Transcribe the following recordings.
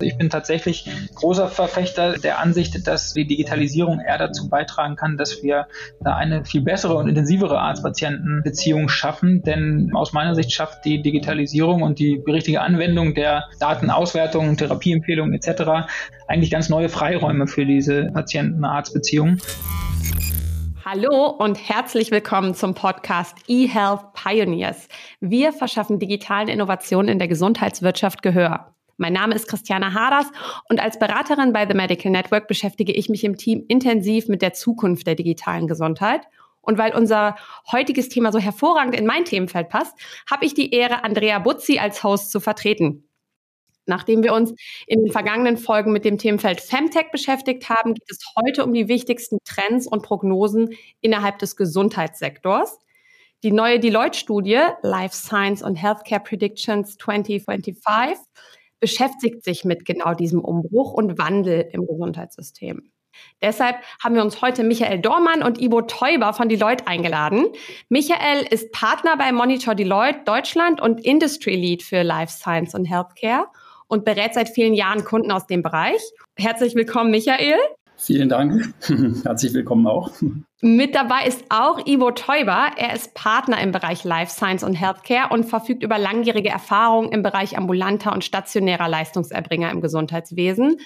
Ich bin tatsächlich großer Verfechter der Ansicht, dass die Digitalisierung eher dazu beitragen kann, dass wir da eine viel bessere und intensivere Arzt-Patienten-Beziehung schaffen. Denn aus meiner Sicht schafft die Digitalisierung und die richtige Anwendung der Datenauswertung, Therapieempfehlungen etc. eigentlich ganz neue Freiräume für diese Patienten-Arzt-Beziehung. Hallo und herzlich willkommen zum Podcast eHealth Pioneers. Wir verschaffen digitalen Innovationen in der Gesundheitswirtschaft Gehör. Mein Name ist Christiane Haders und als Beraterin bei The Medical Network beschäftige ich mich im Team intensiv mit der Zukunft der digitalen Gesundheit. Und weil unser heutiges Thema so hervorragend in mein Themenfeld passt, habe ich die Ehre, Andrea Butzi als Host zu vertreten. Nachdem wir uns in den vergangenen Folgen mit dem Themenfeld Femtech beschäftigt haben, geht es heute um die wichtigsten Trends und Prognosen innerhalb des Gesundheitssektors. Die neue Deloitte-Studie Life Science und Healthcare Predictions 2025 beschäftigt sich mit genau diesem Umbruch und Wandel im Gesundheitssystem. Deshalb haben wir uns heute Michael Dormann und Ivo Teuber von Deloitte eingeladen. Michael ist Partner bei Monitor Deloitte Deutschland und Industry Lead für Life Science und Healthcare und berät seit vielen Jahren Kunden aus dem Bereich. Herzlich willkommen, Michael. Vielen Dank. Herzlich willkommen auch. Mit dabei ist auch Ivo Teuber. Er ist Partner im Bereich Life Science und Healthcare und verfügt über langjährige Erfahrung im Bereich ambulanter und stationärer Leistungserbringer im Gesundheitswesen.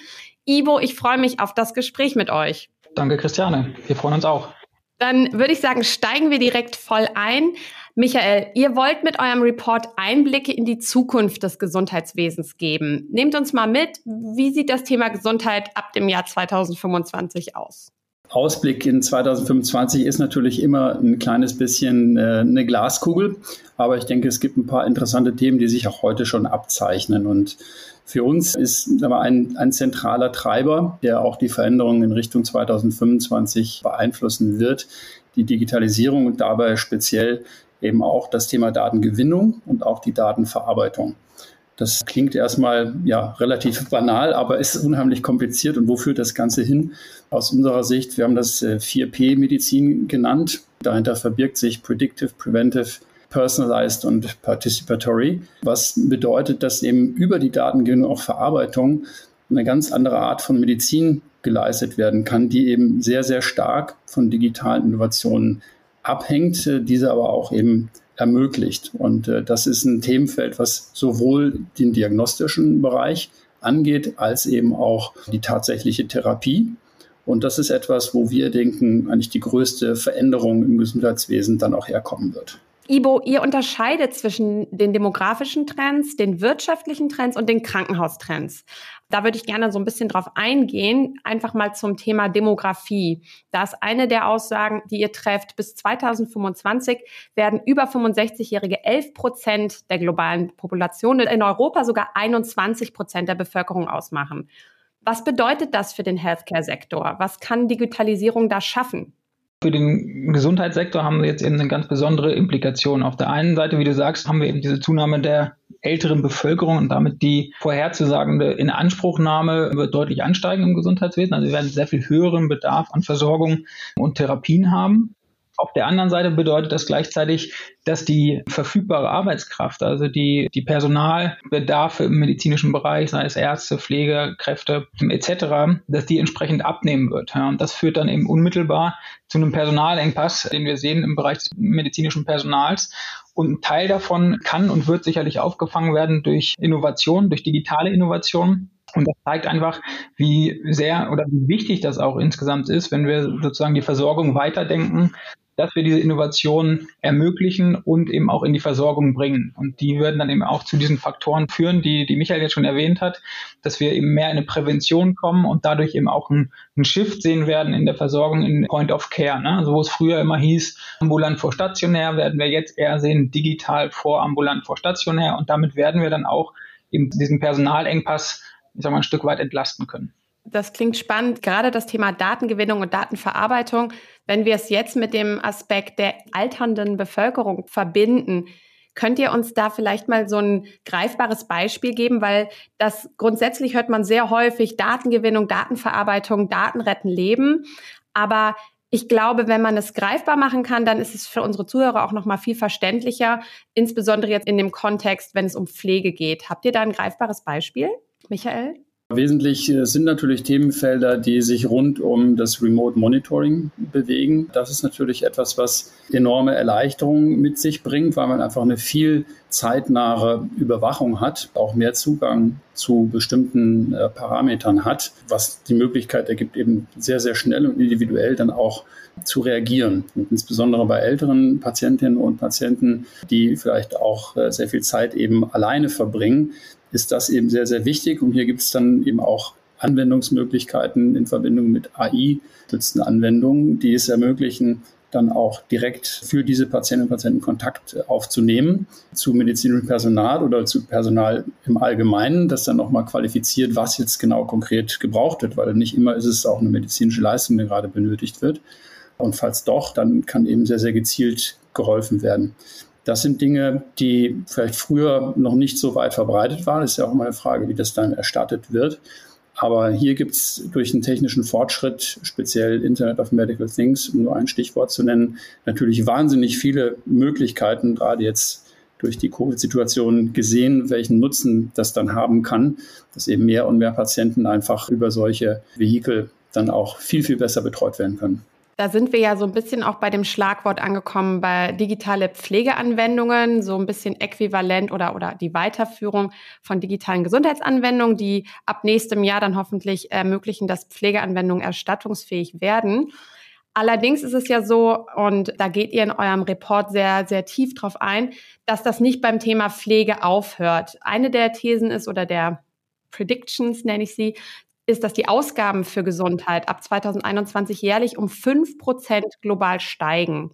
Ivo, ich freue mich auf das Gespräch mit euch. Danke, Christiane. Wir freuen uns auch. Dann würde ich sagen, steigen wir direkt voll ein. Michael, ihr wollt mit eurem Report Einblicke in die Zukunft des Gesundheitswesens geben. Nehmt uns mal mit, wie sieht das Thema Gesundheit ab dem Jahr 2025 aus? Ausblick in 2025 ist natürlich immer ein kleines bisschen äh, eine Glaskugel, aber ich denke, es gibt ein paar interessante Themen, die sich auch heute schon abzeichnen. Und für uns ist aber ein, ein zentraler Treiber, der auch die Veränderungen in Richtung 2025 beeinflussen wird, die Digitalisierung und dabei speziell eben auch das Thema Datengewinnung und auch die Datenverarbeitung. Das klingt erstmal ja relativ banal, aber ist unheimlich kompliziert. Und wo führt das Ganze hin? Aus unserer Sicht, wir haben das 4P-Medizin äh, genannt. Dahinter verbirgt sich Predictive, Preventive, Personalized und Participatory, was bedeutet, dass eben über die Datengewinnung auch Verarbeitung eine ganz andere Art von Medizin geleistet werden kann, die eben sehr, sehr stark von digitalen Innovationen abhängt, äh, diese aber auch eben ermöglicht. Und äh, das ist ein Themenfeld, was sowohl den diagnostischen Bereich angeht, als eben auch die tatsächliche Therapie. Und das ist etwas, wo wir denken, eigentlich die größte Veränderung im Gesundheitswesen dann auch herkommen wird. Ibo, ihr unterscheidet zwischen den demografischen Trends, den wirtschaftlichen Trends und den Krankenhaustrends. Da würde ich gerne so ein bisschen drauf eingehen, einfach mal zum Thema Demografie. Da ist eine der Aussagen, die ihr trefft, bis 2025 werden über 65-Jährige 11 Prozent der globalen Population, in Europa sogar 21 Prozent der Bevölkerung ausmachen. Was bedeutet das für den Healthcare-Sektor? Was kann Digitalisierung da schaffen? Für den Gesundheitssektor haben wir jetzt eben eine ganz besondere Implikation. Auf der einen Seite, wie du sagst, haben wir eben diese Zunahme der älteren Bevölkerung und damit die vorherzusagende Inanspruchnahme wird deutlich ansteigen im Gesundheitswesen. Also wir werden sehr viel höheren Bedarf an Versorgung und Therapien haben. Auf der anderen Seite bedeutet das gleichzeitig, dass die verfügbare Arbeitskraft, also die, die Personalbedarfe im medizinischen Bereich, sei es Ärzte, Pflegekräfte etc., dass die entsprechend abnehmen wird. Ja, und das führt dann eben unmittelbar zu einem Personalengpass, den wir sehen im Bereich des medizinischen Personals. Und ein Teil davon kann und wird sicherlich aufgefangen werden durch Innovation, durch digitale Innovation. Und das zeigt einfach, wie sehr oder wie wichtig das auch insgesamt ist, wenn wir sozusagen die Versorgung weiterdenken dass wir diese Innovation ermöglichen und eben auch in die Versorgung bringen. Und die würden dann eben auch zu diesen Faktoren führen, die, die Michael jetzt schon erwähnt hat, dass wir eben mehr in eine Prävention kommen und dadurch eben auch einen, einen Shift sehen werden in der Versorgung in Point of Care. Ne? Also wo es früher immer hieß, ambulant vor stationär, werden wir jetzt eher sehen, digital vor ambulant vor stationär. Und damit werden wir dann auch eben diesen Personalengpass, ich sag mal, ein Stück weit entlasten können. Das klingt spannend, gerade das Thema Datengewinnung und Datenverarbeitung. Wenn wir es jetzt mit dem Aspekt der alternden Bevölkerung verbinden, könnt ihr uns da vielleicht mal so ein greifbares Beispiel geben? Weil das grundsätzlich hört man sehr häufig Datengewinnung, Datenverarbeitung, Datenretten Leben. Aber ich glaube, wenn man es greifbar machen kann, dann ist es für unsere Zuhörer auch noch mal viel verständlicher, insbesondere jetzt in dem Kontext, wenn es um Pflege geht. Habt ihr da ein greifbares Beispiel, Michael? Wesentlich äh, sind natürlich Themenfelder, die sich rund um das Remote Monitoring bewegen. Das ist natürlich etwas, was enorme Erleichterungen mit sich bringt, weil man einfach eine viel zeitnahe Überwachung hat, auch mehr Zugang zu bestimmten äh, Parametern hat, was die Möglichkeit ergibt, eben sehr, sehr schnell und individuell dann auch zu reagieren. Und insbesondere bei älteren Patientinnen und Patienten, die vielleicht auch äh, sehr viel Zeit eben alleine verbringen, ist das eben sehr, sehr wichtig. Und hier gibt es dann eben auch Anwendungsmöglichkeiten in Verbindung mit AI-stützten Anwendungen, die es ermöglichen, dann auch direkt für diese Patientinnen und Patienten Kontakt aufzunehmen zu medizinischem Personal oder zu Personal im Allgemeinen, das dann nochmal qualifiziert, was jetzt genau konkret gebraucht wird, weil nicht immer ist es auch eine medizinische Leistung, die gerade benötigt wird. Und falls doch, dann kann eben sehr, sehr gezielt geholfen werden. Das sind Dinge, die vielleicht früher noch nicht so weit verbreitet waren. Ist ja auch immer eine Frage, wie das dann erstattet wird. Aber hier gibt es durch den technischen Fortschritt, speziell Internet of Medical Things, um nur ein Stichwort zu nennen, natürlich wahnsinnig viele Möglichkeiten, gerade jetzt durch die Covid-Situation gesehen, welchen Nutzen das dann haben kann, dass eben mehr und mehr Patienten einfach über solche Vehikel dann auch viel, viel besser betreut werden können. Da sind wir ja so ein bisschen auch bei dem Schlagwort angekommen, bei digitale Pflegeanwendungen, so ein bisschen äquivalent oder, oder die Weiterführung von digitalen Gesundheitsanwendungen, die ab nächstem Jahr dann hoffentlich ermöglichen, dass Pflegeanwendungen erstattungsfähig werden. Allerdings ist es ja so, und da geht ihr in eurem Report sehr, sehr tief drauf ein, dass das nicht beim Thema Pflege aufhört. Eine der Thesen ist oder der Predictions nenne ich sie, ist, dass die Ausgaben für Gesundheit ab 2021 jährlich um 5 Prozent global steigen.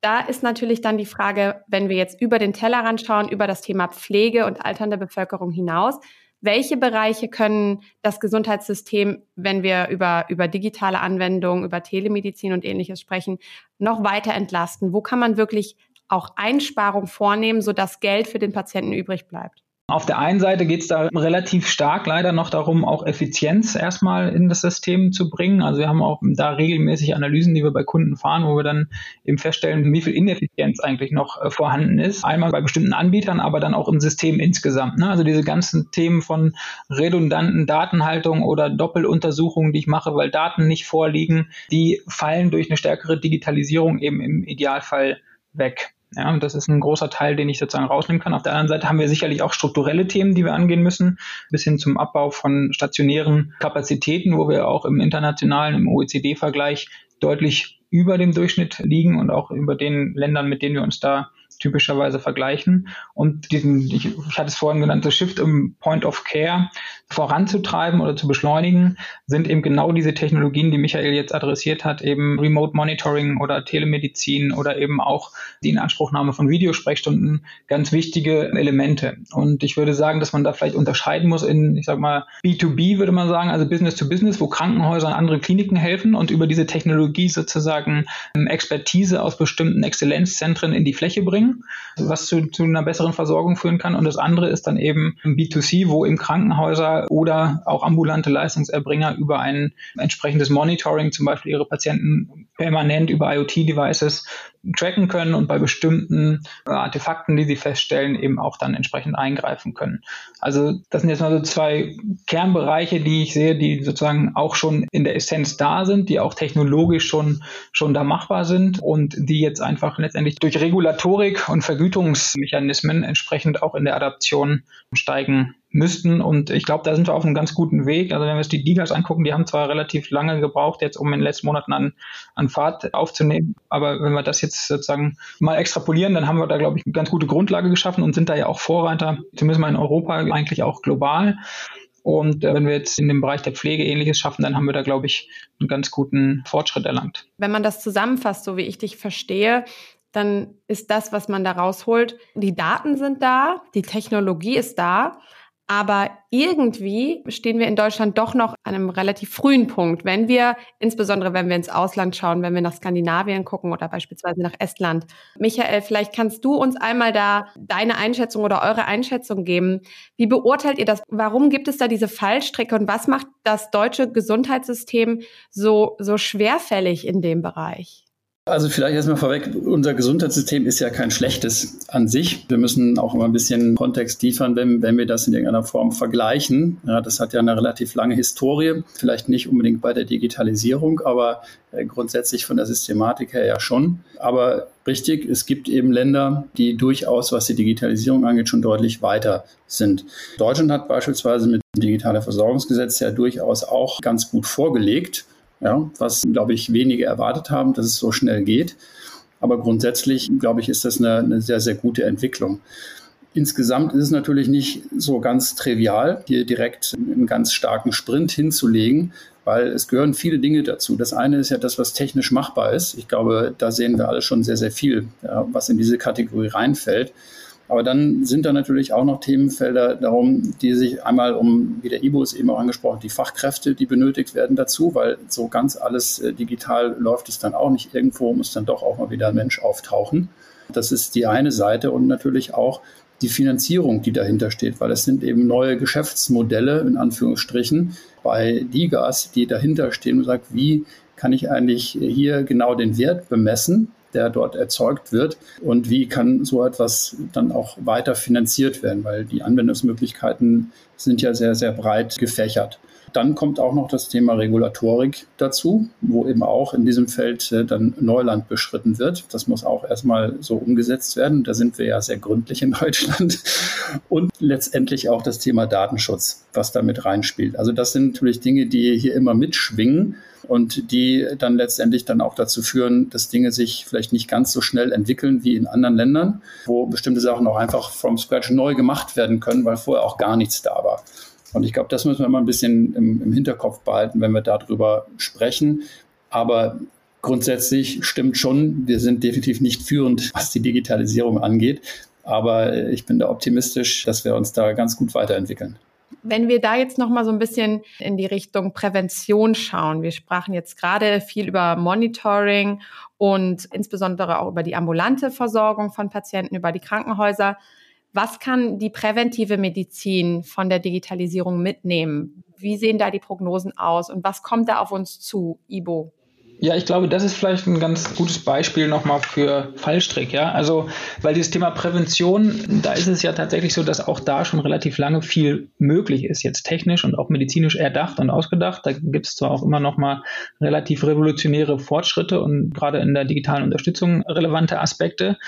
Da ist natürlich dann die Frage, wenn wir jetzt über den Tellerrand schauen, über das Thema Pflege und alternde Bevölkerung hinaus, welche Bereiche können das Gesundheitssystem, wenn wir über, über digitale Anwendungen, über Telemedizin und ähnliches sprechen, noch weiter entlasten? Wo kann man wirklich auch Einsparungen vornehmen, sodass Geld für den Patienten übrig bleibt? Auf der einen Seite geht es da relativ stark leider noch darum, auch Effizienz erstmal in das System zu bringen. Also wir haben auch da regelmäßig Analysen, die wir bei Kunden fahren, wo wir dann eben feststellen, wie viel Ineffizienz eigentlich noch äh, vorhanden ist. Einmal bei bestimmten Anbietern, aber dann auch im System insgesamt. Ne? Also diese ganzen Themen von redundanten Datenhaltung oder Doppeluntersuchungen, die ich mache, weil Daten nicht vorliegen, die fallen durch eine stärkere Digitalisierung eben im Idealfall weg. Ja, und das ist ein großer Teil, den ich sozusagen rausnehmen kann. Auf der anderen Seite haben wir sicherlich auch strukturelle Themen, die wir angehen müssen, bis hin zum Abbau von stationären Kapazitäten, wo wir auch im internationalen, im OECD-Vergleich deutlich über dem Durchschnitt liegen und auch über den Ländern, mit denen wir uns da typischerweise vergleichen. Und diesen, ich, ich hatte es vorhin genannt, das Shift im Point of Care voranzutreiben oder zu beschleunigen, sind eben genau diese Technologien, die Michael jetzt adressiert hat, eben Remote Monitoring oder Telemedizin oder eben auch die Inanspruchnahme von Videosprechstunden ganz wichtige Elemente. Und ich würde sagen, dass man da vielleicht unterscheiden muss in, ich sag mal, B2B würde man sagen, also Business to Business, wo Krankenhäuser und andere Kliniken helfen und über diese Technologie sozusagen Expertise aus bestimmten Exzellenzzentren in die Fläche bringen was zu, zu einer besseren Versorgung führen kann. Und das andere ist dann eben B2C, wo eben Krankenhäuser oder auch ambulante Leistungserbringer über ein entsprechendes Monitoring zum Beispiel ihre Patienten permanent über IoT-Devices tracken können und bei bestimmten äh, Artefakten, die sie feststellen, eben auch dann entsprechend eingreifen können. Also das sind jetzt mal so zwei Kernbereiche, die ich sehe, die sozusagen auch schon in der Essenz da sind, die auch technologisch schon, schon da machbar sind und die jetzt einfach letztendlich durch Regulatorik und Vergütungsmechanismen entsprechend auch in der Adaption steigen müssten. Und ich glaube, da sind wir auf einem ganz guten Weg. Also wenn wir uns die Digas angucken, die haben zwar relativ lange gebraucht, jetzt um in den letzten Monaten an, an Fahrt aufzunehmen. Aber wenn wir das jetzt sozusagen mal extrapolieren, dann haben wir da, glaube ich, eine ganz gute Grundlage geschaffen und sind da ja auch Vorreiter, zumindest mal in Europa, eigentlich auch global. Und äh, wenn wir jetzt in dem Bereich der Pflege ähnliches schaffen, dann haben wir da, glaube ich, einen ganz guten Fortschritt erlangt. Wenn man das zusammenfasst, so wie ich dich verstehe, dann ist das, was man da rausholt, die Daten sind da, die Technologie ist da, aber irgendwie stehen wir in Deutschland doch noch an einem relativ frühen Punkt, wenn wir, insbesondere wenn wir ins Ausland schauen, wenn wir nach Skandinavien gucken oder beispielsweise nach Estland. Michael, vielleicht kannst du uns einmal da deine Einschätzung oder eure Einschätzung geben. Wie beurteilt ihr das? Warum gibt es da diese Fallstrecke und was macht das deutsche Gesundheitssystem so, so schwerfällig in dem Bereich? Also vielleicht erstmal vorweg, unser Gesundheitssystem ist ja kein schlechtes an sich. Wir müssen auch immer ein bisschen Kontext liefern, wenn, wenn wir das in irgendeiner Form vergleichen. Ja, das hat ja eine relativ lange Historie, vielleicht nicht unbedingt bei der Digitalisierung, aber äh, grundsätzlich von der Systematik her ja schon. Aber richtig, es gibt eben Länder, die durchaus, was die Digitalisierung angeht, schon deutlich weiter sind. Deutschland hat beispielsweise mit dem Digitalen Versorgungsgesetz ja durchaus auch ganz gut vorgelegt ja, was, glaube ich, wenige erwartet haben, dass es so schnell geht. Aber grundsätzlich, glaube ich, ist das eine, eine sehr, sehr gute Entwicklung. Insgesamt ist es natürlich nicht so ganz trivial, hier direkt einen ganz starken Sprint hinzulegen, weil es gehören viele Dinge dazu. Das eine ist ja das, was technisch machbar ist. Ich glaube, da sehen wir alle schon sehr, sehr viel, ja, was in diese Kategorie reinfällt. Aber dann sind da natürlich auch noch Themenfelder darum, die sich einmal um, wie der Ibo es eben auch angesprochen, die Fachkräfte, die benötigt werden dazu, weil so ganz alles äh, digital läuft es dann auch nicht. Irgendwo muss dann doch auch mal wieder ein Mensch auftauchen. Das ist die eine Seite und natürlich auch die Finanzierung, die dahinter steht, weil es sind eben neue Geschäftsmodelle in Anführungsstrichen bei Digas, die dahinter stehen und sagt, wie kann ich eigentlich hier genau den Wert bemessen der dort erzeugt wird und wie kann so etwas dann auch weiter finanziert werden, weil die Anwendungsmöglichkeiten sind ja sehr, sehr breit gefächert. Dann kommt auch noch das Thema Regulatorik dazu, wo eben auch in diesem Feld äh, dann Neuland beschritten wird. Das muss auch erstmal so umgesetzt werden. Da sind wir ja sehr gründlich in Deutschland. Und letztendlich auch das Thema Datenschutz, was damit reinspielt. Also das sind natürlich Dinge, die hier immer mitschwingen und die dann letztendlich dann auch dazu führen, dass Dinge sich vielleicht nicht ganz so schnell entwickeln wie in anderen Ländern, wo bestimmte Sachen auch einfach from scratch neu gemacht werden können, weil vorher auch gar nichts da war. Und ich glaube, das müssen wir immer ein bisschen im, im Hinterkopf behalten, wenn wir darüber sprechen. Aber grundsätzlich stimmt schon, wir sind definitiv nicht führend, was die Digitalisierung angeht. Aber ich bin da optimistisch, dass wir uns da ganz gut weiterentwickeln. Wenn wir da jetzt noch mal so ein bisschen in die Richtung Prävention schauen, wir sprachen jetzt gerade viel über Monitoring und insbesondere auch über die ambulante Versorgung von Patienten, über die Krankenhäuser. Was kann die präventive Medizin von der Digitalisierung mitnehmen? Wie sehen da die Prognosen aus und was kommt da auf uns zu, Ibo? Ja, ich glaube, das ist vielleicht ein ganz gutes Beispiel nochmal für Fallstrick, ja. Also, weil dieses Thema Prävention, da ist es ja tatsächlich so, dass auch da schon relativ lange viel möglich ist, jetzt technisch und auch medizinisch erdacht und ausgedacht. Da gibt es zwar auch immer nochmal relativ revolutionäre Fortschritte und gerade in der digitalen Unterstützung relevante Aspekte.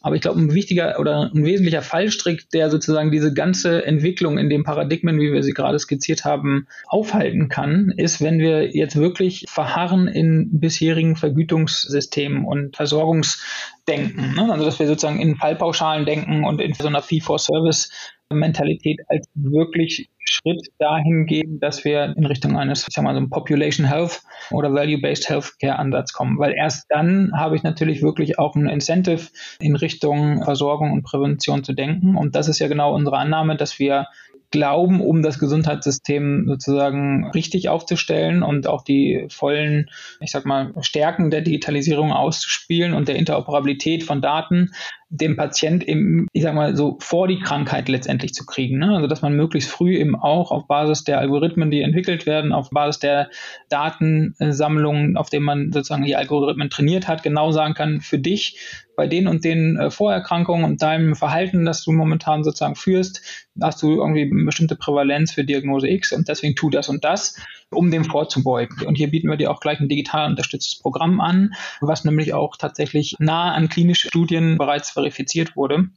Aber ich glaube, ein wichtiger oder ein wesentlicher Fallstrick, der sozusagen diese ganze Entwicklung in den Paradigmen, wie wir sie gerade skizziert haben, aufhalten kann, ist, wenn wir jetzt wirklich verharren in bisherigen Vergütungssystemen und Versorgungsdenken. Ne? Also, dass wir sozusagen in Fallpauschalen denken und in so einer Fee-for-Service Mentalität als wirklich Schritt dahin gehen, dass wir in Richtung eines, ich sag mal, so einem Population Health oder Value-Based Healthcare Ansatz kommen. Weil erst dann habe ich natürlich wirklich auch ein Incentive in Richtung Versorgung und Prävention zu denken. Und das ist ja genau unsere Annahme, dass wir glauben, um das Gesundheitssystem sozusagen richtig aufzustellen und auch die vollen, ich sag mal, Stärken der Digitalisierung auszuspielen und der Interoperabilität von Daten dem Patient eben, ich sag mal, so vor die Krankheit letztendlich zu kriegen. Ne? Also dass man möglichst früh eben auch auf Basis der Algorithmen, die entwickelt werden, auf Basis der Datensammlungen, auf denen man sozusagen die Algorithmen trainiert hat, genau sagen kann, für dich bei den und den äh, Vorerkrankungen und deinem Verhalten, das du momentan sozusagen führst, hast du irgendwie eine bestimmte Prävalenz für Diagnose X und deswegen tu das und das, um dem vorzubeugen. Und hier bieten wir dir auch gleich ein digital unterstütztes Programm an, was nämlich auch tatsächlich nah an klinischen Studien bereits verifiziert wurde.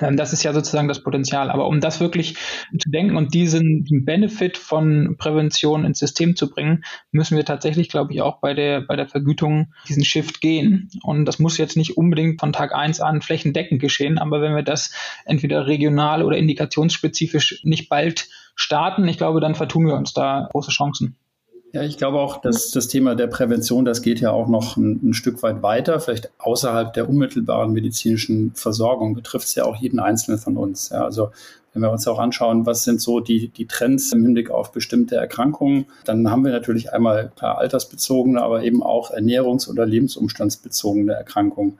Ähm, das ist ja sozusagen das Potenzial. Aber um das wirklich zu denken und diesen Benefit von Prävention ins System zu bringen, müssen wir tatsächlich, glaube ich, auch bei der, bei der Vergütung diesen Shift gehen. Und das muss jetzt nicht unbedingt von Tag eins an flächendeckend geschehen. Aber wenn wir das entweder regional oder indikationsspezifisch nicht bald starten, ich glaube, dann vertun wir uns da große Chancen. Ja, ich glaube auch, dass das Thema der Prävention, das geht ja auch noch ein, ein Stück weit weiter, vielleicht außerhalb der unmittelbaren medizinischen Versorgung, betrifft es ja auch jeden Einzelnen von uns. Ja, also wenn wir uns auch anschauen, was sind so die, die Trends im Hinblick auf bestimmte Erkrankungen, dann haben wir natürlich einmal klar altersbezogene, aber eben auch ernährungs- oder lebensumstandsbezogene Erkrankungen.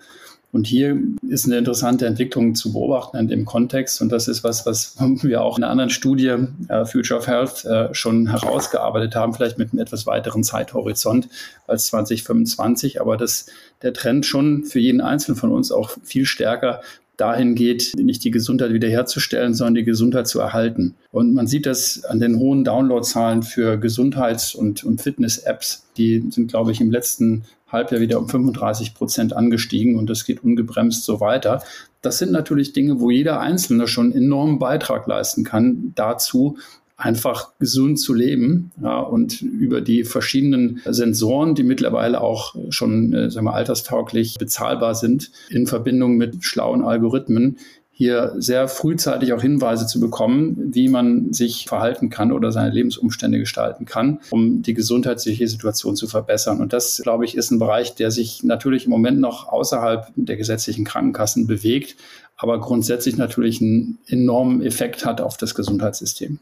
Und hier ist eine interessante Entwicklung zu beobachten in dem Kontext. Und das ist was, was wir auch in einer anderen Studie, äh, Future of Health, äh, schon herausgearbeitet haben, vielleicht mit einem etwas weiteren Zeithorizont als 2025. Aber dass der Trend schon für jeden Einzelnen von uns auch viel stärker dahin geht, nicht die Gesundheit wiederherzustellen, sondern die Gesundheit zu erhalten. Und man sieht das an den hohen Downloadzahlen für Gesundheits- und, und Fitness-Apps. Die sind, glaube ich, im letzten Halbjahr wieder um 35 Prozent angestiegen und das geht ungebremst so weiter. Das sind natürlich Dinge, wo jeder Einzelne schon enormen Beitrag leisten kann dazu, einfach gesund zu leben ja, und über die verschiedenen Sensoren, die mittlerweile auch schon äh, sagen wir, alterstauglich bezahlbar sind, in Verbindung mit schlauen Algorithmen, hier sehr frühzeitig auch Hinweise zu bekommen, wie man sich verhalten kann oder seine Lebensumstände gestalten kann, um die gesundheitliche Situation zu verbessern. Und das, glaube ich, ist ein Bereich, der sich natürlich im Moment noch außerhalb der gesetzlichen Krankenkassen bewegt, aber grundsätzlich natürlich einen enormen Effekt hat auf das Gesundheitssystem.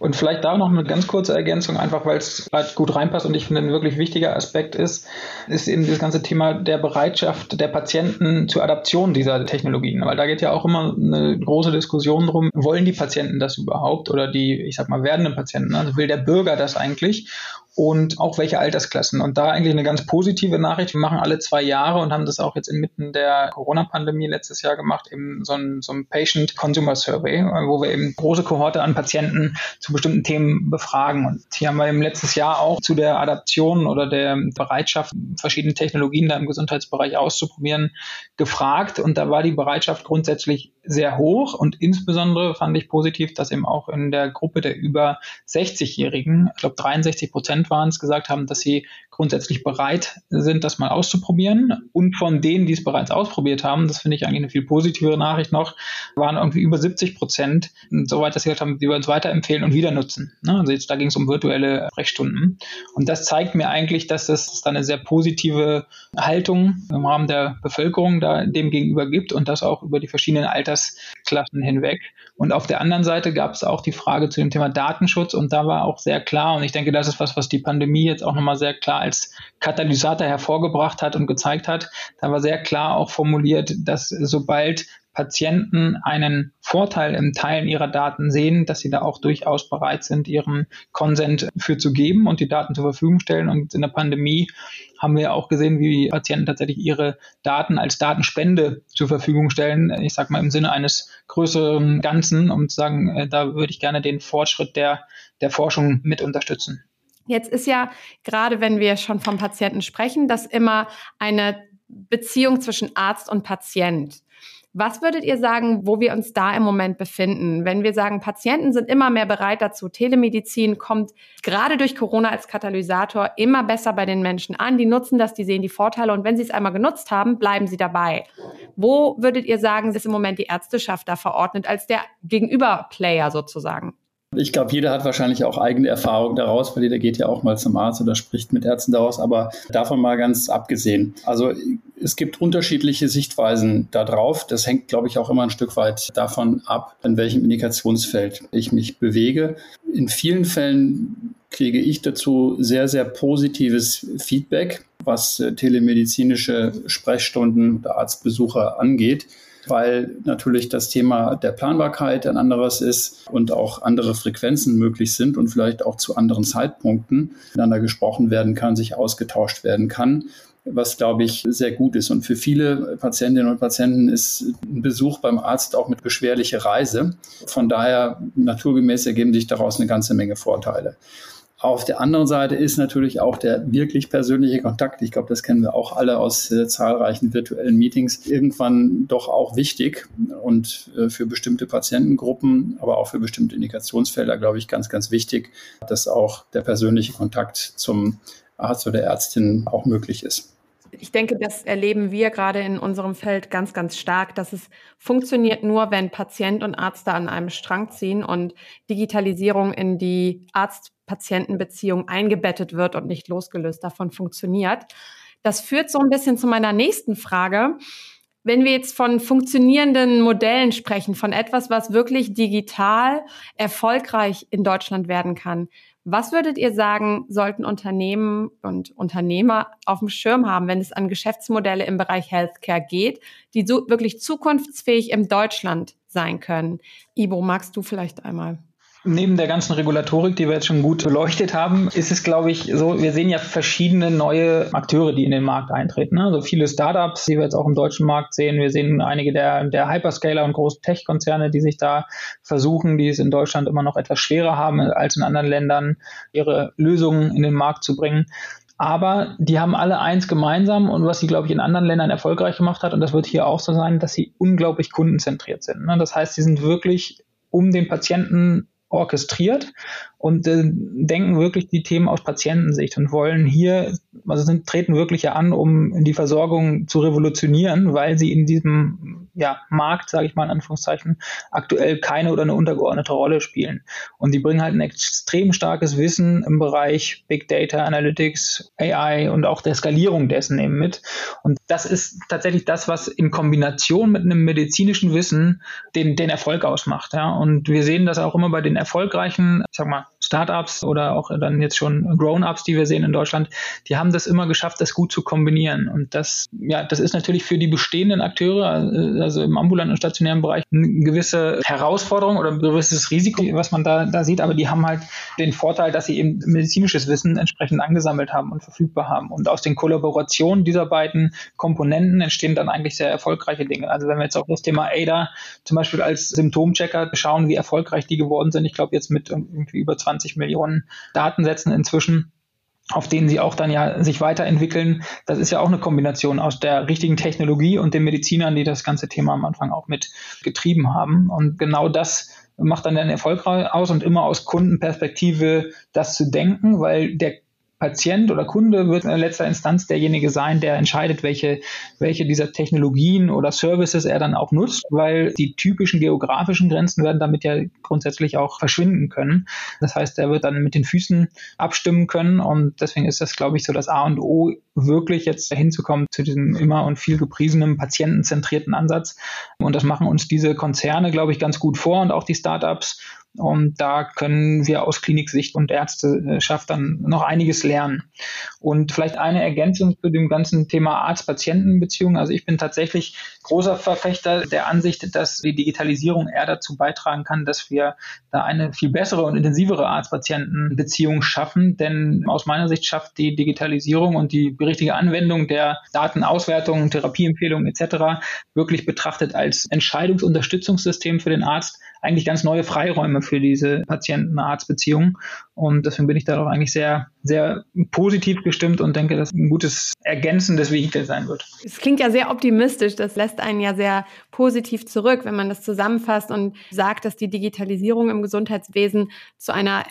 Und vielleicht da noch eine ganz kurze Ergänzung, einfach weil es gut reinpasst und ich finde, ein wirklich wichtiger Aspekt ist, ist eben das ganze Thema der Bereitschaft der Patienten zur Adaption dieser Technologien. Weil da geht ja auch immer eine große Diskussion drum, wollen die Patienten das überhaupt oder die, ich sag mal, werdenden Patienten, also will der Bürger das eigentlich? Und auch welche Altersklassen. Und da eigentlich eine ganz positive Nachricht. Wir machen alle zwei Jahre und haben das auch jetzt inmitten der Corona-Pandemie letztes Jahr gemacht, eben so ein, so ein Patient Consumer Survey, wo wir eben große Kohorte an Patienten zu bestimmten Themen befragen. Und hier haben wir im letztes Jahr auch zu der Adaption oder der Bereitschaft, verschiedene Technologien da im Gesundheitsbereich auszuprobieren, gefragt. Und da war die Bereitschaft grundsätzlich sehr hoch und insbesondere fand ich positiv, dass eben auch in der Gruppe der über 60-Jährigen, ich glaube 63 Prozent waren es, gesagt haben, dass sie grundsätzlich bereit sind, das mal auszuprobieren. Und von denen, die es bereits ausprobiert haben, das finde ich eigentlich eine viel positivere Nachricht noch, waren irgendwie über 70 Prozent, soweit dass sie gesagt haben, die wir uns weiterempfehlen und wieder nutzen. Ne? Also jetzt da ging es um virtuelle Sprechstunden. Und das zeigt mir eigentlich, dass es da eine sehr positive Haltung im Rahmen der Bevölkerung da dem gegenüber gibt und das auch über die verschiedenen Altersklassen hinweg. Und auf der anderen Seite gab es auch die Frage zu dem Thema Datenschutz und da war auch sehr klar, und ich denke, das ist was, was die Pandemie jetzt auch nochmal sehr klar als Katalysator hervorgebracht hat und gezeigt hat. Da war sehr klar auch formuliert, dass sobald Patienten einen Vorteil im Teilen ihrer Daten sehen, dass sie da auch durchaus bereit sind, ihren Konsent für zu geben und die Daten zur Verfügung stellen. Und in der Pandemie haben wir auch gesehen, wie Patienten tatsächlich ihre Daten als Datenspende zur Verfügung stellen. Ich sage mal im Sinne eines größeren Ganzen, um zu sagen, äh, da würde ich gerne den Fortschritt der, der Forschung mit unterstützen. Jetzt ist ja gerade, wenn wir schon vom Patienten sprechen, das immer eine Beziehung zwischen Arzt und Patient. Was würdet ihr sagen, wo wir uns da im Moment befinden? Wenn wir sagen, Patienten sind immer mehr bereit dazu, Telemedizin kommt gerade durch Corona als Katalysator immer besser bei den Menschen an. Die nutzen das, die sehen die Vorteile und wenn sie es einmal genutzt haben, bleiben sie dabei. Wo würdet ihr sagen, ist im Moment die Ärzteschaft da verordnet als der Gegenüberplayer sozusagen? Ich glaube, jeder hat wahrscheinlich auch eigene Erfahrungen daraus, weil jeder geht ja auch mal zum Arzt oder spricht mit Ärzten daraus, aber davon mal ganz abgesehen. Also es gibt unterschiedliche Sichtweisen darauf. Das hängt, glaube ich, auch immer ein Stück weit davon ab, in welchem Indikationsfeld ich mich bewege. In vielen Fällen kriege ich dazu sehr, sehr positives Feedback, was äh, telemedizinische Sprechstunden oder Arztbesuche angeht weil natürlich das Thema der Planbarkeit ein anderes ist und auch andere Frequenzen möglich sind und vielleicht auch zu anderen Zeitpunkten miteinander gesprochen werden kann, sich ausgetauscht werden kann was, glaube ich, sehr gut ist. Und für viele Patientinnen und Patienten ist ein Besuch beim Arzt auch mit beschwerliche Reise. Von daher, naturgemäß ergeben sich daraus eine ganze Menge Vorteile. Auf der anderen Seite ist natürlich auch der wirklich persönliche Kontakt. Ich glaube, das kennen wir auch alle aus äh, zahlreichen virtuellen Meetings. Irgendwann doch auch wichtig und äh, für bestimmte Patientengruppen, aber auch für bestimmte Indikationsfelder, glaube ich, ganz, ganz wichtig, dass auch der persönliche Kontakt zum Arzt oder Ärztin auch möglich ist. Ich denke, das erleben wir gerade in unserem Feld ganz, ganz stark, dass es funktioniert nur, wenn Patient und Arzt da an einem Strang ziehen und Digitalisierung in die Arzt-Patienten-Beziehung eingebettet wird und nicht losgelöst davon funktioniert. Das führt so ein bisschen zu meiner nächsten Frage. Wenn wir jetzt von funktionierenden Modellen sprechen, von etwas, was wirklich digital erfolgreich in Deutschland werden kann, Was würdet ihr sagen, sollten Unternehmen und Unternehmer auf dem Schirm haben, wenn es an Geschäftsmodelle im Bereich Healthcare geht, die so wirklich zukunftsfähig im Deutschland sein können? Ibo, magst du vielleicht einmal? Neben der ganzen Regulatorik, die wir jetzt schon gut beleuchtet haben, ist es, glaube ich, so, wir sehen ja verschiedene neue Akteure, die in den Markt eintreten. Ne? Also viele Startups, die wir jetzt auch im deutschen Markt sehen. Wir sehen einige der, der Hyperscaler und großen Tech-Konzerne, die sich da versuchen, die es in Deutschland immer noch etwas schwerer haben als in anderen Ländern, ihre Lösungen in den Markt zu bringen. Aber die haben alle eins gemeinsam und was sie, glaube ich, in anderen Ländern erfolgreich gemacht hat, und das wird hier auch so sein, dass sie unglaublich kundenzentriert sind. Ne? Das heißt, sie sind wirklich um den Patienten orchestriert und äh, denken wirklich die Themen aus Patientensicht und wollen hier, also sind, treten wirklich an, um die Versorgung zu revolutionieren, weil sie in diesem ja, Markt, sage ich mal in Anführungszeichen, aktuell keine oder eine untergeordnete Rolle spielen. Und sie bringen halt ein extrem starkes Wissen im Bereich Big Data, Analytics, AI und auch der Skalierung dessen eben mit. Und das ist tatsächlich das, was in Kombination mit einem medizinischen Wissen den, den Erfolg ausmacht. Ja. Und wir sehen das auch immer bei den erfolgreichen, ich sag mal, Startups oder auch dann jetzt schon Grown-ups, die wir sehen in Deutschland, die haben das immer geschafft, das gut zu kombinieren. Und das, ja, das ist natürlich für die bestehenden Akteure, also im ambulanten und stationären Bereich, eine gewisse Herausforderung oder ein gewisses Risiko, was man da, da sieht. Aber die haben halt den Vorteil, dass sie eben medizinisches Wissen entsprechend angesammelt haben und verfügbar haben. Und aus den Kollaborationen dieser beiden Komponenten entstehen dann eigentlich sehr erfolgreiche Dinge. Also wenn wir jetzt auch das Thema ADA zum Beispiel als Symptomchecker schauen, wie erfolgreich die geworden sind, ich glaube jetzt mit irgendwie über 20 20 Millionen Datensätzen inzwischen auf denen sie auch dann ja sich weiterentwickeln. Das ist ja auch eine Kombination aus der richtigen Technologie und den Medizinern, die das ganze Thema am Anfang auch mit getrieben haben. Und genau das macht dann den Erfolg aus und immer aus Kundenperspektive das zu denken, weil der Patient oder Kunde wird in letzter Instanz derjenige sein, der entscheidet, welche, welche dieser Technologien oder Services er dann auch nutzt, weil die typischen geografischen Grenzen werden damit ja grundsätzlich auch verschwinden können. Das heißt, er wird dann mit den Füßen abstimmen können und deswegen ist das, glaube ich, so das A und O, wirklich jetzt hinzukommen zu diesem immer und viel gepriesenen patientenzentrierten Ansatz. Und das machen uns diese Konzerne, glaube ich, ganz gut vor und auch die Startups. Und da können wir aus Kliniksicht und Ärzteschaft dann noch einiges lernen. Und vielleicht eine Ergänzung zu dem ganzen Thema Arzt-Patienten-Beziehung. Also ich bin tatsächlich großer Verfechter der Ansicht, dass die Digitalisierung eher dazu beitragen kann, dass wir da eine viel bessere und intensivere Arzt-Patienten-Beziehung schaffen. Denn aus meiner Sicht schafft die Digitalisierung und die richtige Anwendung der Datenauswertung, Therapieempfehlungen etc. wirklich betrachtet als Entscheidungsunterstützungssystem für den Arzt eigentlich ganz neue Freiräume für diese Patienten-Arzt-Beziehung. Und deswegen bin ich da auch eigentlich sehr, sehr positiv gestimmt und denke, dass ein gutes ergänzendes Vehikel sein wird. Es klingt ja sehr optimistisch. Das lässt einen ja sehr positiv zurück, wenn man das zusammenfasst und sagt, dass die Digitalisierung im Gesundheitswesen zu einer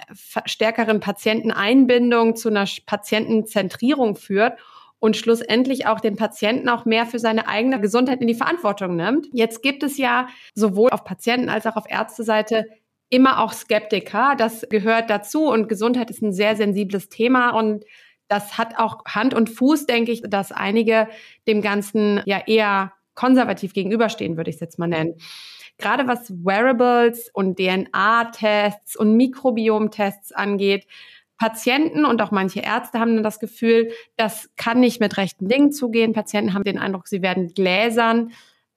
stärkeren Patienteneinbindung, zu einer Patientenzentrierung führt und schlussendlich auch den Patienten auch mehr für seine eigene Gesundheit in die Verantwortung nimmt. Jetzt gibt es ja sowohl auf Patienten als auch auf Ärzteseite immer auch Skeptiker. Das gehört dazu und Gesundheit ist ein sehr sensibles Thema und das hat auch Hand und Fuß, denke ich, dass einige dem Ganzen ja eher konservativ gegenüberstehen, würde ich es jetzt mal nennen. Gerade was Wearables und DNA-Tests und Mikrobiom-Tests angeht, Patienten und auch manche Ärzte haben dann das Gefühl, das kann nicht mit rechten Dingen zugehen. Patienten haben den Eindruck, sie werden gläsern.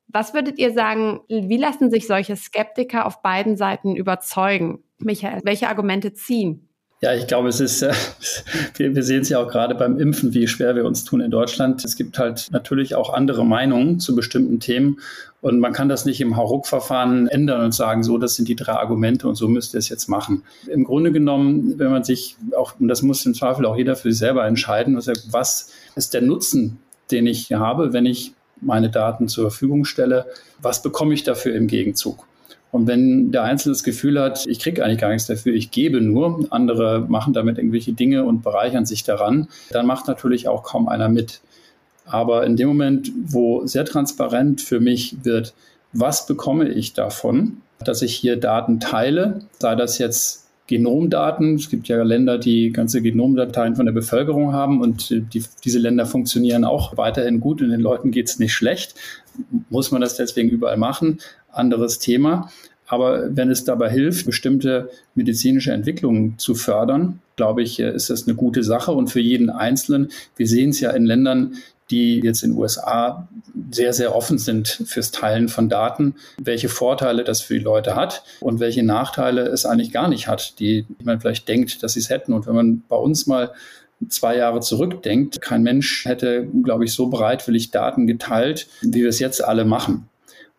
Was würdet ihr sagen, wie lassen sich solche Skeptiker auf beiden Seiten überzeugen? Michael, welche Argumente ziehen? Ja, ich glaube, es ist, äh, wir, sehen es ja auch gerade beim Impfen, wie schwer wir uns tun in Deutschland. Es gibt halt natürlich auch andere Meinungen zu bestimmten Themen. Und man kann das nicht im Hauruck-Verfahren ändern und sagen, so, das sind die drei Argumente und so müsst ihr es jetzt machen. Im Grunde genommen, wenn man sich auch, und das muss im Zweifel auch jeder für sich selber entscheiden, was ist der Nutzen, den ich habe, wenn ich meine Daten zur Verfügung stelle? Was bekomme ich dafür im Gegenzug? Und wenn der Einzelne das Gefühl hat, ich kriege eigentlich gar nichts dafür, ich gebe nur, andere machen damit irgendwelche Dinge und bereichern sich daran, dann macht natürlich auch kaum einer mit. Aber in dem Moment, wo sehr transparent für mich wird, was bekomme ich davon, dass ich hier Daten teile, sei das jetzt Genomdaten. Es gibt ja Länder, die ganze Genomdateien von der Bevölkerung haben und die, diese Länder funktionieren auch weiterhin gut und den Leuten geht es nicht schlecht. Muss man das deswegen überall machen? Anderes Thema. Aber wenn es dabei hilft, bestimmte medizinische Entwicklungen zu fördern, glaube ich, ist das eine gute Sache. Und für jeden Einzelnen, wir sehen es ja in Ländern, die jetzt in den USA sehr, sehr offen sind fürs Teilen von Daten, welche Vorteile das für die Leute hat und welche Nachteile es eigentlich gar nicht hat, die man vielleicht denkt, dass sie es hätten. Und wenn man bei uns mal zwei Jahre zurückdenkt, kein Mensch hätte, glaube ich, so bereitwillig Daten geteilt, wie wir es jetzt alle machen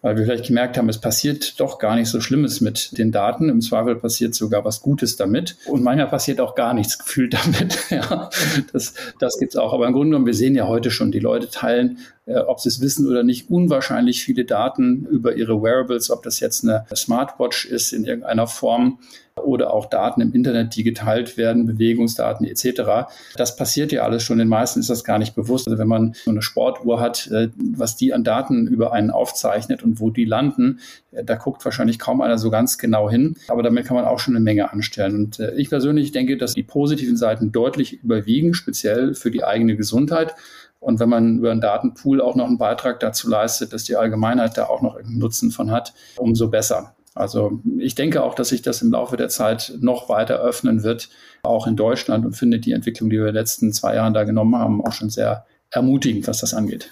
weil wir vielleicht gemerkt haben, es passiert doch gar nicht so Schlimmes mit den Daten. Im Zweifel passiert sogar was Gutes damit. Und manchmal passiert auch gar nichts gefühlt damit. ja, das, das gibt's auch. Aber im Grunde genommen, wir sehen ja heute schon, die Leute teilen äh, ob sie es wissen oder nicht, unwahrscheinlich viele Daten über ihre Wearables, ob das jetzt eine Smartwatch ist in irgendeiner Form oder auch Daten im Internet, die geteilt werden, Bewegungsdaten etc. Das passiert ja alles schon. Den meisten ist das gar nicht bewusst. Also wenn man so eine Sportuhr hat, äh, was die an Daten über einen aufzeichnet und wo die landen, äh, da guckt wahrscheinlich kaum einer so ganz genau hin. Aber damit kann man auch schon eine Menge anstellen. Und ich persönlich denke, dass die positiven Seiten deutlich überwiegen, speziell für die eigene Gesundheit. Und wenn man über einen Datenpool auch noch einen Beitrag dazu leistet, dass die Allgemeinheit da auch noch einen Nutzen von hat, umso besser. Also ich denke auch, dass sich das im Laufe der Zeit noch weiter öffnen wird, auch in Deutschland und finde die Entwicklung, die wir in den letzten zwei Jahren da genommen haben, auch schon sehr ermutigend, was das angeht.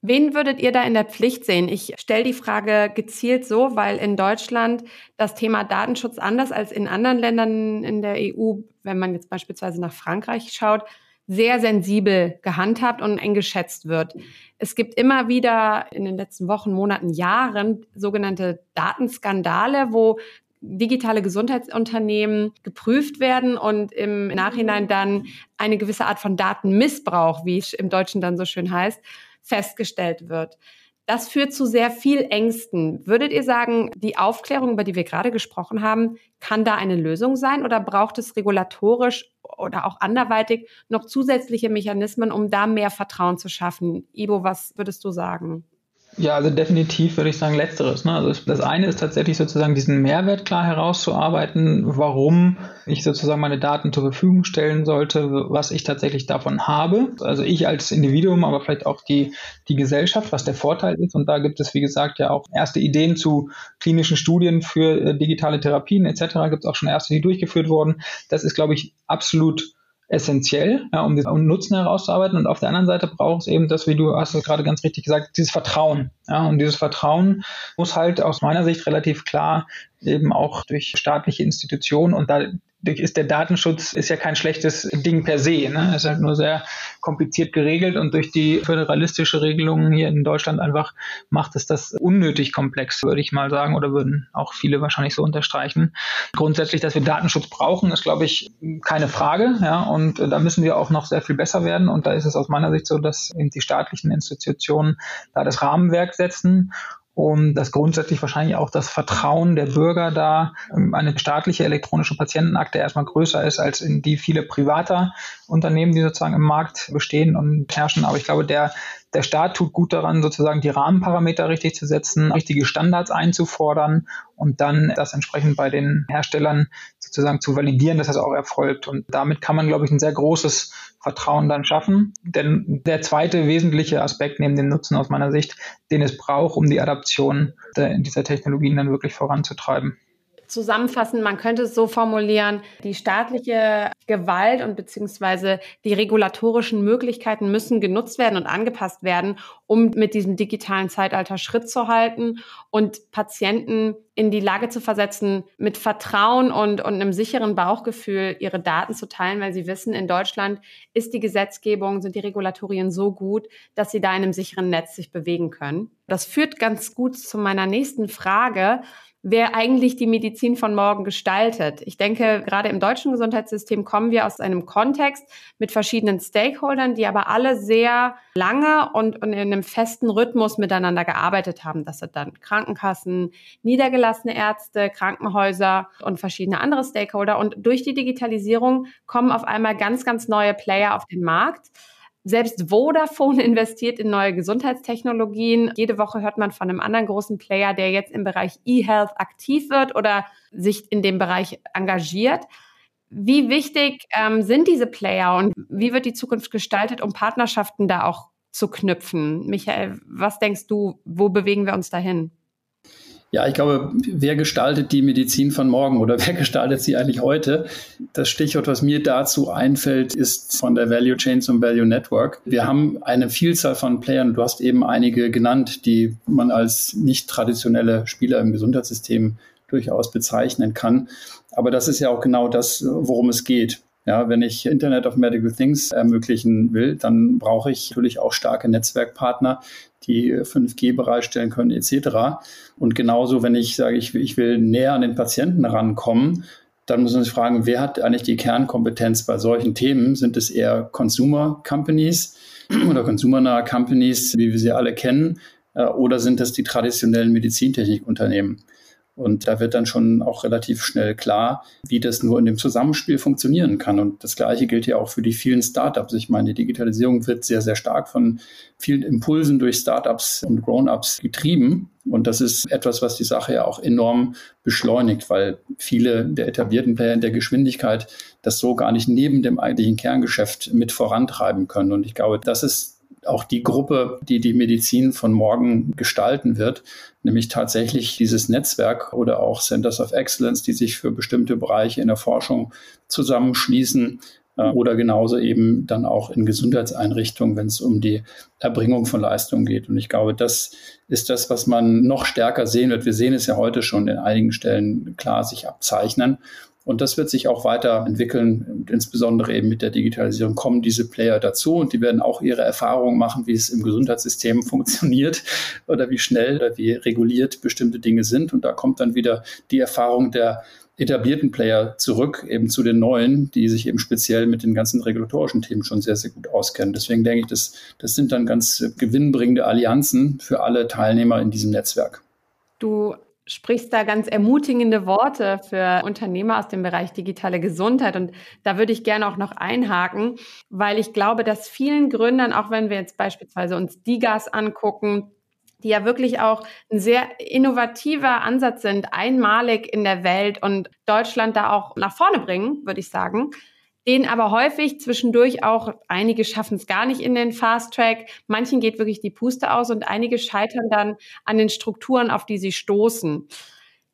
Wen würdet ihr da in der Pflicht sehen? Ich stelle die Frage gezielt so, weil in Deutschland das Thema Datenschutz anders als in anderen Ländern in der EU, wenn man jetzt beispielsweise nach Frankreich schaut, sehr sensibel gehandhabt und eng geschätzt wird. Es gibt immer wieder in den letzten Wochen, Monaten, Jahren sogenannte Datenskandale, wo digitale Gesundheitsunternehmen geprüft werden und im Nachhinein dann eine gewisse Art von Datenmissbrauch, wie es im Deutschen dann so schön heißt, festgestellt wird. Das führt zu sehr viel Ängsten. Würdet ihr sagen, die Aufklärung, über die wir gerade gesprochen haben, kann da eine Lösung sein oder braucht es regulatorisch oder auch anderweitig noch zusätzliche Mechanismen, um da mehr Vertrauen zu schaffen? Ibo, was würdest du sagen? Ja, also definitiv würde ich sagen letzteres. Ne? Also das eine ist tatsächlich sozusagen diesen Mehrwert klar herauszuarbeiten, warum ich sozusagen meine Daten zur Verfügung stellen sollte, was ich tatsächlich davon habe. Also ich als Individuum, aber vielleicht auch die, die Gesellschaft, was der Vorteil ist. Und da gibt es, wie gesagt, ja auch erste Ideen zu klinischen Studien für äh, digitale Therapien etc. Gibt es auch schon erste, die durchgeführt wurden. Das ist, glaube ich, absolut essentiell, ja, um den Nutzen herauszuarbeiten. Und auf der anderen Seite braucht es eben das, wie du hast es gerade ganz richtig gesagt, dieses Vertrauen. Ja, und dieses Vertrauen muss halt aus meiner Sicht relativ klar eben auch durch staatliche Institutionen und da ist der Datenschutz ist ja kein schlechtes Ding per se. Ne? Ist halt nur sehr kompliziert geregelt und durch die föderalistische Regelung hier in Deutschland einfach macht es das unnötig komplex, würde ich mal sagen, oder würden auch viele wahrscheinlich so unterstreichen. Grundsätzlich, dass wir Datenschutz brauchen, ist, glaube ich, keine Frage. Ja? Und da müssen wir auch noch sehr viel besser werden. Und da ist es aus meiner Sicht so, dass eben die staatlichen Institutionen da das Rahmenwerk setzen und dass grundsätzlich wahrscheinlich auch das Vertrauen der Bürger da ähm, eine staatliche elektronische Patientenakte erstmal größer ist als in die viele privater Unternehmen, die sozusagen im Markt bestehen und herrschen. Aber ich glaube, der, der Staat tut gut daran, sozusagen die Rahmenparameter richtig zu setzen, richtige Standards einzufordern und dann das entsprechend bei den Herstellern sozusagen zu validieren, dass das auch erfolgt. Und damit kann man, glaube ich, ein sehr großes Vertrauen dann schaffen. Denn der zweite wesentliche Aspekt neben dem Nutzen aus meiner Sicht, den es braucht, um die Adaption dieser Technologien dann wirklich voranzutreiben zusammenfassen, man könnte es so formulieren, die staatliche Gewalt und beziehungsweise die regulatorischen Möglichkeiten müssen genutzt werden und angepasst werden, um mit diesem digitalen Zeitalter Schritt zu halten und Patienten in die Lage zu versetzen, mit Vertrauen und, und einem sicheren Bauchgefühl ihre Daten zu teilen, weil sie wissen, in Deutschland ist die Gesetzgebung, sind die Regulatorien so gut, dass sie da in einem sicheren Netz sich bewegen können. Das führt ganz gut zu meiner nächsten Frage wer eigentlich die Medizin von morgen gestaltet. Ich denke, gerade im deutschen Gesundheitssystem kommen wir aus einem Kontext mit verschiedenen Stakeholdern, die aber alle sehr lange und, und in einem festen Rhythmus miteinander gearbeitet haben. Das sind dann Krankenkassen, niedergelassene Ärzte, Krankenhäuser und verschiedene andere Stakeholder. Und durch die Digitalisierung kommen auf einmal ganz, ganz neue Player auf den Markt. Selbst Vodafone investiert in neue Gesundheitstechnologien. Jede Woche hört man von einem anderen großen Player, der jetzt im Bereich E-Health aktiv wird oder sich in dem Bereich engagiert. Wie wichtig ähm, sind diese Player und wie wird die Zukunft gestaltet, um Partnerschaften da auch zu knüpfen? Michael, was denkst du, wo bewegen wir uns dahin? Ja, ich glaube, wer gestaltet die Medizin von morgen oder wer gestaltet sie eigentlich heute? Das Stichwort, was mir dazu einfällt, ist von der Value Chain zum Value Network. Wir haben eine Vielzahl von Playern. Du hast eben einige genannt, die man als nicht traditionelle Spieler im Gesundheitssystem durchaus bezeichnen kann. Aber das ist ja auch genau das, worum es geht. Ja, wenn ich Internet of Medical Things ermöglichen will, dann brauche ich natürlich auch starke Netzwerkpartner, die 5G bereitstellen können etc. Und genauso, wenn ich sage, ich, ich will näher an den Patienten rankommen, dann muss man sich fragen, wer hat eigentlich die Kernkompetenz bei solchen Themen? Sind es eher Consumer Companies oder consumernahe Companies, wie wir sie alle kennen, äh, oder sind es die traditionellen Medizintechnikunternehmen? Und da wird dann schon auch relativ schnell klar, wie das nur in dem Zusammenspiel funktionieren kann. Und das Gleiche gilt ja auch für die vielen Startups. Ich meine, die Digitalisierung wird sehr, sehr stark von vielen Impulsen durch Startups und Grown-ups getrieben. Und das ist etwas, was die Sache ja auch enorm beschleunigt, weil viele der etablierten Player in der Geschwindigkeit das so gar nicht neben dem eigentlichen Kerngeschäft mit vorantreiben können. Und ich glaube, das ist auch die Gruppe, die die Medizin von morgen gestalten wird, nämlich tatsächlich dieses Netzwerk oder auch Centers of Excellence, die sich für bestimmte Bereiche in der Forschung zusammenschließen äh, oder genauso eben dann auch in Gesundheitseinrichtungen, wenn es um die Erbringung von Leistungen geht. Und ich glaube, das ist das, was man noch stärker sehen wird. Wir sehen es ja heute schon in einigen Stellen klar sich abzeichnen. Und das wird sich auch weiterentwickeln. Insbesondere eben mit der Digitalisierung kommen diese Player dazu und die werden auch ihre Erfahrungen machen, wie es im Gesundheitssystem funktioniert oder wie schnell oder wie reguliert bestimmte Dinge sind. Und da kommt dann wieder die Erfahrung der etablierten Player zurück, eben zu den neuen, die sich eben speziell mit den ganzen regulatorischen Themen schon sehr, sehr gut auskennen. Deswegen denke ich, das, das sind dann ganz gewinnbringende Allianzen für alle Teilnehmer in diesem Netzwerk. Du sprichst da ganz ermutigende Worte für Unternehmer aus dem Bereich digitale Gesundheit. Und da würde ich gerne auch noch einhaken, weil ich glaube, dass vielen Gründern, auch wenn wir jetzt beispielsweise uns Digas angucken, die ja wirklich auch ein sehr innovativer Ansatz sind, einmalig in der Welt und Deutschland da auch nach vorne bringen, würde ich sagen, denen aber häufig zwischendurch auch, einige schaffen es gar nicht in den Fast Track, manchen geht wirklich die Puste aus und einige scheitern dann an den Strukturen, auf die sie stoßen.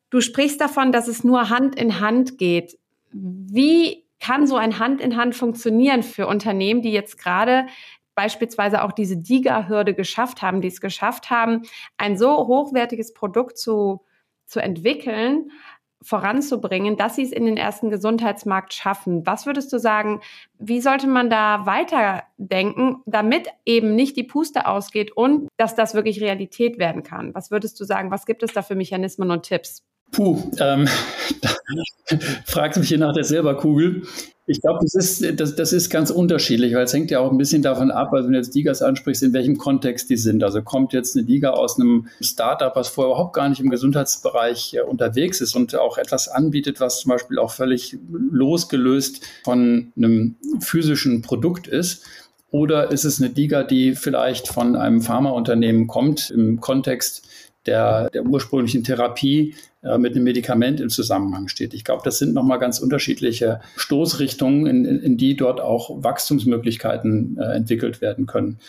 Du sprichst davon, dass es nur Hand in Hand geht. Wie kann so ein Hand in Hand funktionieren für Unternehmen, die jetzt gerade beispielsweise auch diese DIGA-Hürde geschafft haben, die es geschafft haben, ein so hochwertiges Produkt zu, zu entwickeln, voranzubringen, dass sie es in den ersten Gesundheitsmarkt schaffen. Was würdest du sagen, wie sollte man da weiterdenken, damit eben nicht die Puste ausgeht und dass das wirklich Realität werden kann? Was würdest du sagen, was gibt es da für Mechanismen und Tipps? Puh, ähm, fragt mich hier nach der Silberkugel. Ich glaube, das ist, das, das ist ganz unterschiedlich, weil es hängt ja auch ein bisschen davon ab, also wenn du jetzt Digas ansprichst, in welchem Kontext die sind. Also kommt jetzt eine Liga aus einem Startup, was vorher überhaupt gar nicht im Gesundheitsbereich äh, unterwegs ist und auch etwas anbietet, was zum Beispiel auch völlig losgelöst von einem physischen Produkt ist. Oder ist es eine Liga, die vielleicht von einem Pharmaunternehmen kommt, im Kontext der, der ursprünglichen Therapie äh, mit einem Medikament im Zusammenhang steht. Ich glaube, das sind nochmal ganz unterschiedliche Stoßrichtungen, in, in, in die dort auch Wachstumsmöglichkeiten äh, entwickelt werden können.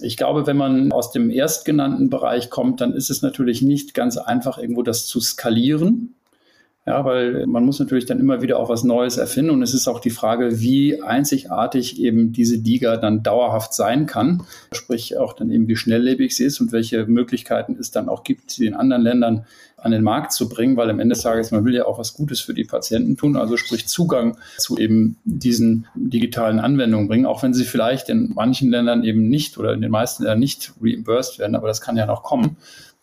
Ich glaube, wenn man aus dem erstgenannten Bereich kommt, dann ist es natürlich nicht ganz einfach, irgendwo das zu skalieren. Ja, weil man muss natürlich dann immer wieder auch was Neues erfinden. Und es ist auch die Frage, wie einzigartig eben diese Liga dann dauerhaft sein kann. Sprich auch dann eben, wie schnelllebig sie ist und welche Möglichkeiten es dann auch gibt, sie in anderen Ländern an den Markt zu bringen, weil am Ende des Tages, man will ja auch was Gutes für die Patienten tun, also sprich Zugang zu eben diesen digitalen Anwendungen bringen, auch wenn sie vielleicht in manchen Ländern eben nicht oder in den meisten Ländern nicht reimbursed werden, aber das kann ja noch kommen.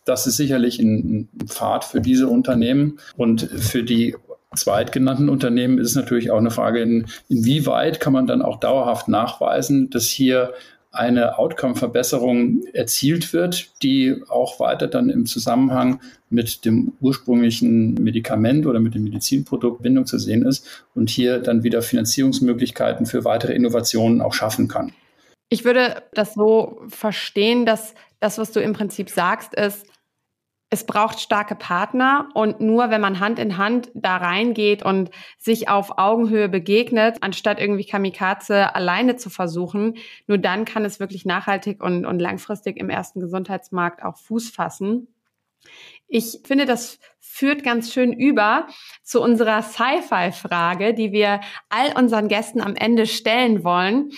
Das ist sicherlich ein, Pfad für diese Unternehmen und für die zweitgenannten Unternehmen ist es natürlich auch eine Frage, in, inwieweit kann man dann auch dauerhaft nachweisen, dass hier eine Outcome-Verbesserung erzielt wird, die auch weiter dann im Zusammenhang mit dem ursprünglichen Medikament oder mit dem Medizinprodukt Bindung zu sehen ist und hier dann wieder Finanzierungsmöglichkeiten für weitere Innovationen auch schaffen kann. Ich würde das so verstehen, dass das, was du im Prinzip sagst, ist, es braucht starke Partner und nur wenn man Hand in Hand da reingeht und sich auf Augenhöhe begegnet, anstatt irgendwie Kamikaze alleine zu versuchen, nur dann kann es wirklich nachhaltig und, und langfristig im ersten Gesundheitsmarkt auch Fuß fassen. Ich finde, das führt ganz schön über zu unserer Sci-Fi-Frage, die wir all unseren Gästen am Ende stellen wollen.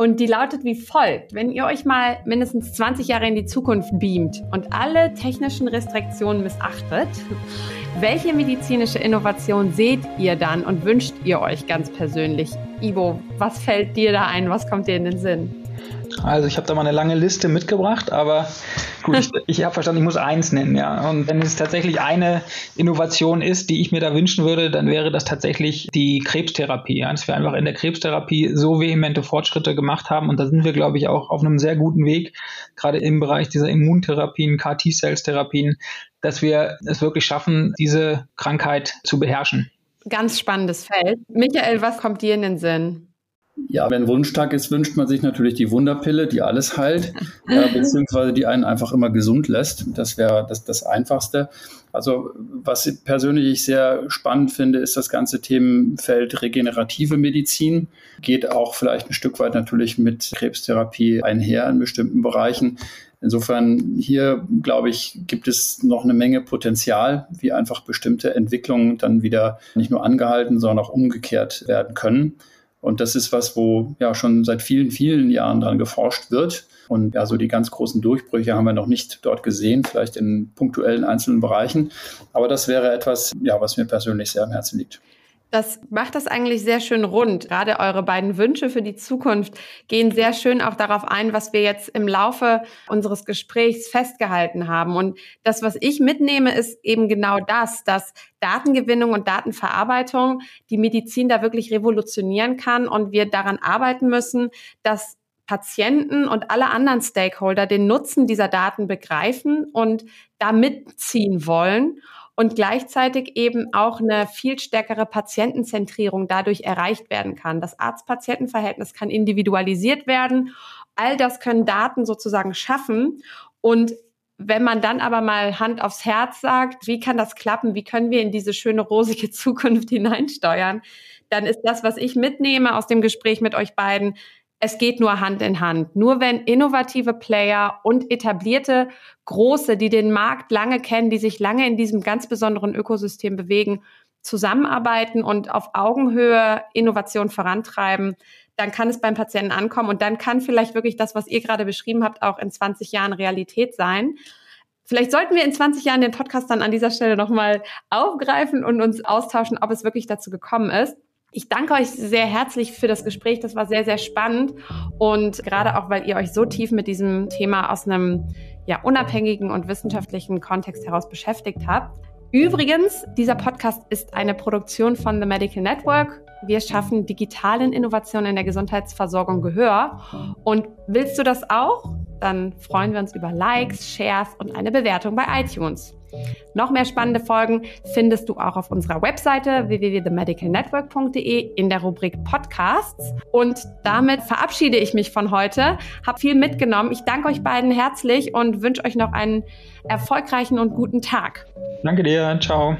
Und die lautet wie folgt. Wenn ihr euch mal mindestens 20 Jahre in die Zukunft beamt und alle technischen Restriktionen missachtet, welche medizinische Innovation seht ihr dann und wünscht ihr euch ganz persönlich? Ivo, was fällt dir da ein? Was kommt dir in den Sinn? Also ich habe da mal eine lange Liste mitgebracht, aber gut, ich, ich habe verstanden, ich muss eins nennen, ja. Und wenn es tatsächlich eine Innovation ist, die ich mir da wünschen würde, dann wäre das tatsächlich die Krebstherapie. Ja. Dass wir einfach in der Krebstherapie so vehemente Fortschritte gemacht haben und da sind wir, glaube ich, auch auf einem sehr guten Weg, gerade im Bereich dieser Immuntherapien, KT-Cells-Therapien, dass wir es wirklich schaffen, diese Krankheit zu beherrschen. Ganz spannendes Feld. Michael, was kommt dir in den Sinn? Ja, wenn Wunschtag ist, wünscht man sich natürlich die Wunderpille, die alles heilt, äh, beziehungsweise die einen einfach immer gesund lässt. Das wäre das, das Einfachste. Also was persönlich ich sehr spannend finde, ist das ganze Themenfeld regenerative Medizin. Geht auch vielleicht ein Stück weit natürlich mit Krebstherapie einher in bestimmten Bereichen. Insofern hier, glaube ich, gibt es noch eine Menge Potenzial, wie einfach bestimmte Entwicklungen dann wieder nicht nur angehalten, sondern auch umgekehrt werden können. Und das ist was, wo ja schon seit vielen, vielen Jahren dran geforscht wird. Und ja, so die ganz großen Durchbrüche haben wir noch nicht dort gesehen, vielleicht in punktuellen einzelnen Bereichen. Aber das wäre etwas, ja, was mir persönlich sehr am Herzen liegt. Das macht das eigentlich sehr schön rund. Gerade eure beiden Wünsche für die Zukunft gehen sehr schön auch darauf ein, was wir jetzt im Laufe unseres Gesprächs festgehalten haben. Und das, was ich mitnehme, ist eben genau das, dass Datengewinnung und Datenverarbeitung die Medizin da wirklich revolutionieren kann und wir daran arbeiten müssen, dass Patienten und alle anderen Stakeholder den Nutzen dieser Daten begreifen und da mitziehen wollen und gleichzeitig eben auch eine viel stärkere Patientenzentrierung dadurch erreicht werden kann. Das Arzt-Patienten-Verhältnis kann individualisiert werden. All das können Daten sozusagen schaffen und wenn man dann aber mal Hand aufs Herz sagt, wie kann das klappen? Wie können wir in diese schöne rosige Zukunft hineinsteuern? Dann ist das, was ich mitnehme aus dem Gespräch mit euch beiden, es geht nur Hand in Hand. Nur wenn innovative Player und etablierte große, die den Markt lange kennen, die sich lange in diesem ganz besonderen Ökosystem bewegen, zusammenarbeiten und auf Augenhöhe Innovation vorantreiben, dann kann es beim Patienten ankommen und dann kann vielleicht wirklich das, was ihr gerade beschrieben habt, auch in 20 Jahren Realität sein. Vielleicht sollten wir in 20 Jahren den Podcast dann an dieser Stelle nochmal aufgreifen und uns austauschen, ob es wirklich dazu gekommen ist. Ich danke euch sehr herzlich für das Gespräch. Das war sehr, sehr spannend. Und gerade auch, weil ihr euch so tief mit diesem Thema aus einem ja, unabhängigen und wissenschaftlichen Kontext heraus beschäftigt habt. Übrigens, dieser Podcast ist eine Produktion von The Medical Network. Wir schaffen digitalen Innovationen in der Gesundheitsversorgung Gehör. Und willst du das auch? Dann freuen wir uns über Likes, Shares und eine Bewertung bei iTunes. Noch mehr spannende Folgen findest du auch auf unserer Webseite www.themedicalnetwork.de in der Rubrik Podcasts. Und damit verabschiede ich mich von heute. Hab viel mitgenommen. Ich danke euch beiden herzlich und wünsche euch noch einen erfolgreichen und guten Tag. Danke dir. Ciao.